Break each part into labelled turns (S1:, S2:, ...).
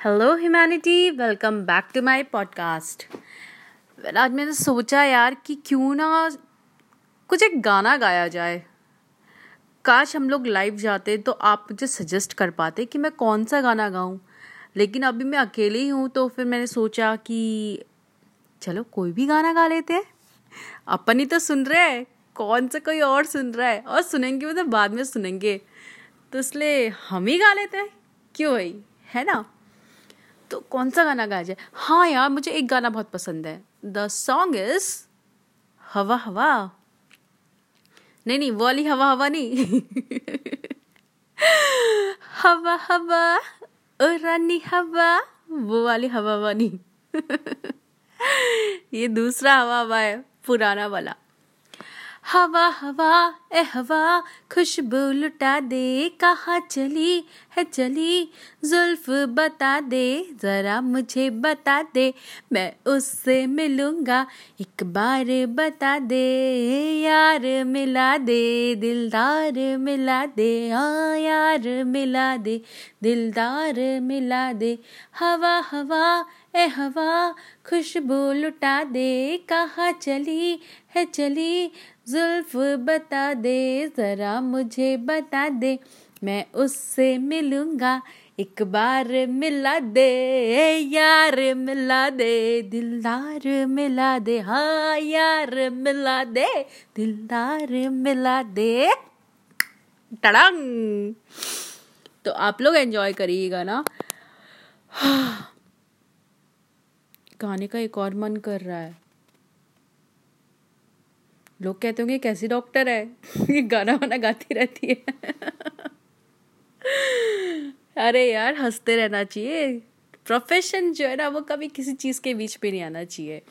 S1: Hello humanity welcome back to my podcast आज मैंने सोचा यार कि क्यों ना कुछ एक गाना गाया जाए। काश हम लोग लाइव जाते तो आप मुझे सजेस्ट कर पाते कि मैं कौन सा गाना गाऊं। लेकिन अभी मैं अकेले ही हूँ तो फिर मैंने सोचा कि चलो कोई भी गाना गा लेते हैं। अपन ही तो सुन रहे हैं। कौन सा कोई और सुन रहा है? और सुनेंगे मतलब बाद में सुनेंगे। तो इसलिए हम ही गा लेते हैं। क्यों भाई? है ना? तो कौन सा गाना गाया जाए? हाँ यार, मुझे एक गाना बहुत पसंद है। द सॉन्ग इज़ हवा हवा। नहीं नहीं, वाली हवा हवा नहीं। हवा हवा रानी हवा, वो वाली हवा हवा नहीं। ये दूसरा हवा हवा है, पुराना वाला। हवा हवा, ए हवा, खुशबू लुटा दे। कहाँ चली है चली? जुल्फ बता दे, जरा मुझे बता दे। मैं उससे मिलूँगा, एक बार बता दे। यार मिला दे, दिलदार मिला दे। हाँ यार मिला दे, दिलदार मिला दे। हवा हवा ए हवा, खुशबू लुटा दे। कहाँ चली है चली? जुल्फ बता दे, ज़रा मुझे बता दे। मैं उससे मिलूँगा, एक बार मिला दे। यार, मिला दे। दिलदार मिला दे। हाँ यार, मिला दे। दिलदार मिला दे। टड़ंग। तो आप लोग एंजॉय करिएगा ना। गाने का एक और मन कर रहा है। लोग कहते होंगे, कैसी डॉक्टर है? ये गाना वाना गाती रहती है। अरे यार, हँसते रहना चाहिए। प्रोफेशन जो है ना, वो कभी किसी चीज़ के बीच पे नहीं आना चाहिए।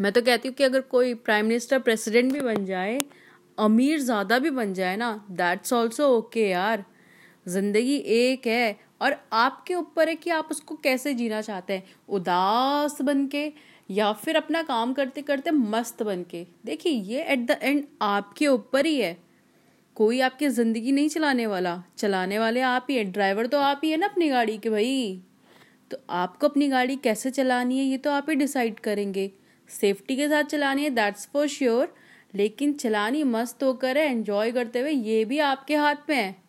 S1: मैं तो कहती हूँ कि अगर कोई प्राइम मिनिस्टर प्रेसिडेंट भी बन जाए अमीर ज़्यादा भी बन जाए ना दैट्स ऑल्सो ओके यार। ज़िंदगी एक है और आपके ऊपर है कि आप उसको कैसे जीना चाहते हैं? उदास बन के या फिर अपना काम करते करते मस्त बन के देखिए, ये एट द एंड आपके ऊपर ही है। कोई आपकी ज़िंदगी नहीं चलाने वाला। चलाने वाले आप ही हैं। ड्राइवर तो आप ही है ना अपनी गाड़ी के भाई। तो आपको अपनी गाड़ी कैसे चलानी है, ये तो आप ही डिसाइड करेंगे। सेफ्टी के साथ चलानी है दैट्स फॉर श्योर लेकिन चलानी मस्त होकर है एंजॉय करते हुए ये भी आपके हाथ में है।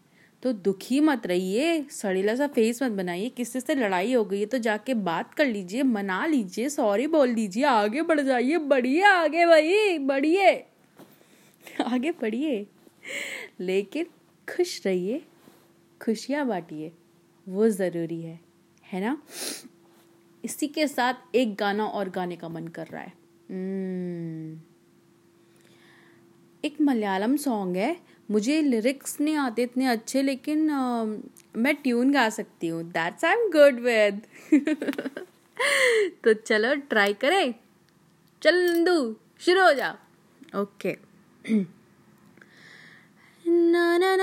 S1: तो दुखी मत रहिए, सड़ीला सा फेस मत बनाइए, किसी से लड़ाई हो गई है तो जाके बात कर लीजिए, मना लीजिए सॉरी बोल लीजिए आगे बढ़ जाइए, बढ़िए, आगे भाई, बढ़िए, आगे बढ़िए, लेकिन खुश रहिए, खुशियाँ बांटिए, वो ज़रूरी है है ना इसी के साथ एक गाना और गाने का मन कर रहा है hmm. एक मलयालम सॉन्ग है। मुझे लिरिक्स नहीं आते इतने अच्छे लेकिन आ, मैं ट्यून गा सकती हूँ। That's I am good with तो चलो ट्राई करें। चल नंदू शुरू हो जा। ओके ना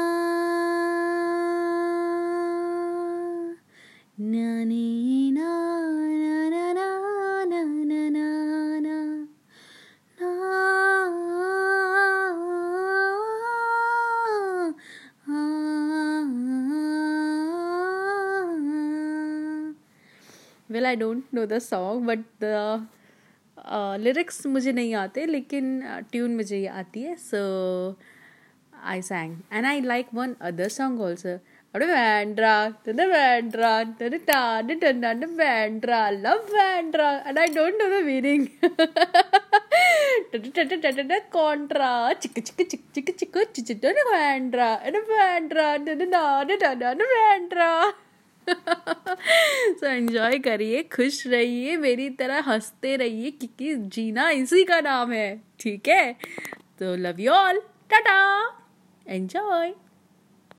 S1: well I don't know the song but the lyrics मुझे नहीं आते लेकिन ट्यून uh, मुझे ये आती है so I sang and I like one other song also अरे वैंड्रा तने वैंड्रा तने टाने टन्ना वैंड्रा love वैंड्रा and I don't know the meaning Contra चिक चिक चिक चिक चिक चिक वैंड्रा एंड वैंड्रा तने नाने टन्ना वैंड्रा सो एंजॉय करिए, खुश रहिए, मेरी तरह हँसते रहिए क्योंकि जीना इसी का नाम है, ठीक है? तो love you all tata enjoy